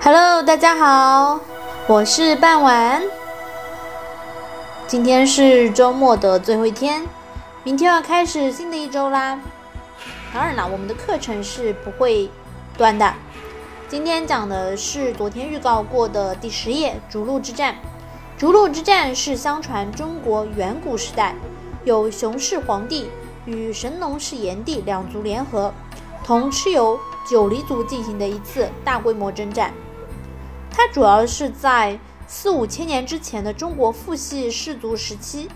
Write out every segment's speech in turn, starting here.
Hello，大家好，我是半晚。今天是周末的最后一天，明天要开始新的一周啦。当然了，我们的课程是不会断的。今天讲的是昨天预告过的第十页——逐鹿之战。逐鹿之战是相传中国远古时代有熊氏皇帝与神农氏炎帝两族联合，同蚩尤、九黎族进行的一次大规模征战。它主要是在四五千年之前的中国父系氏族时期，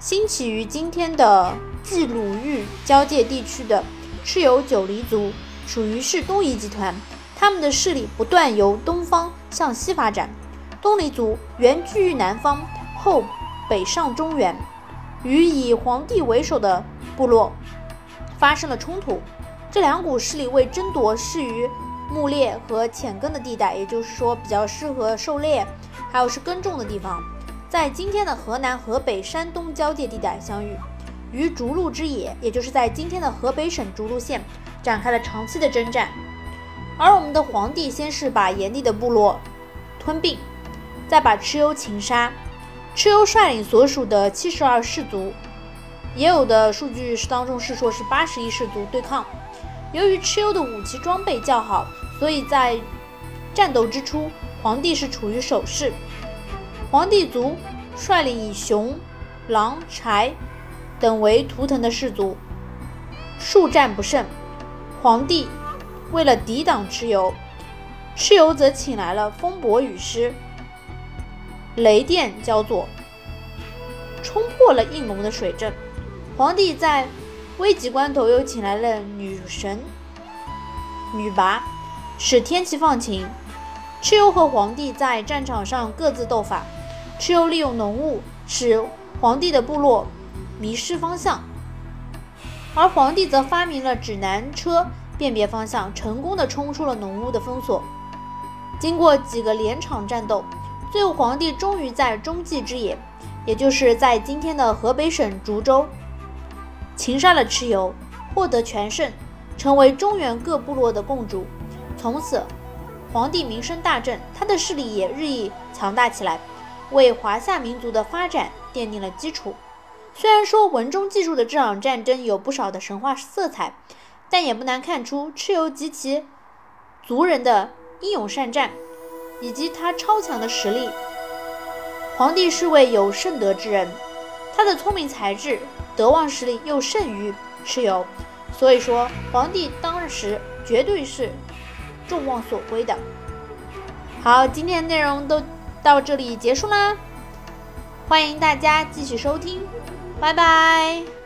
兴起于今天的冀鲁豫交界地区的蚩尤九黎族，属于是东夷集团。他们的势力不断由东方向西发展。东黎族原居于南方，后北上中原，与以黄帝为首的部落发生了冲突。这两股势力为争夺适于牧猎和浅耕的地带，也就是说比较适合狩猎，还有是耕种的地方，在今天的河南、河北、山东交界地带相遇，于逐鹿之野，也就是在今天的河北省逐鹿县展开了长期的征战。而我们的皇帝先是把炎帝的部落吞并，再把蚩尤擒杀。蚩尤率领所属的七十二氏族，也有的数据是当中是说是八十一氏族对抗。由于蚩尤的武器装备较好。所以在战斗之初，皇帝是处于守势。皇帝族率领以熊、狼、豺等为图腾的氏族，数战不胜。皇帝为了抵挡蚩尤，蚩尤则请来了风伯雨师，雷电交作，冲破了应龙的水阵。皇帝在危急关头又请来了女神女魃。使天气放晴，蚩尤和皇帝在战场上各自斗法。蚩尤利用浓雾使皇帝的部落迷失方向，而皇帝则发明了指南车辨别方向，成功的冲出了浓雾的封锁。经过几个连场战斗，最后皇帝终于在中继之野，也就是在今天的河北省涿州，擒杀了蚩尤，获得全胜，成为中原各部落的共主。从此，皇帝名声大振，他的势力也日益强大起来，为华夏民族的发展奠定了基础。虽然说文中记述的这场战争有不少的神话色彩，但也不难看出蚩尤及其族人的英勇善战，以及他超强的实力。皇帝是位有圣德之人，他的聪明才智、德望实力又胜于蚩尤，所以说皇帝当时绝对是。众望所归的。好，今天的内容都到这里结束啦，欢迎大家继续收听，拜拜。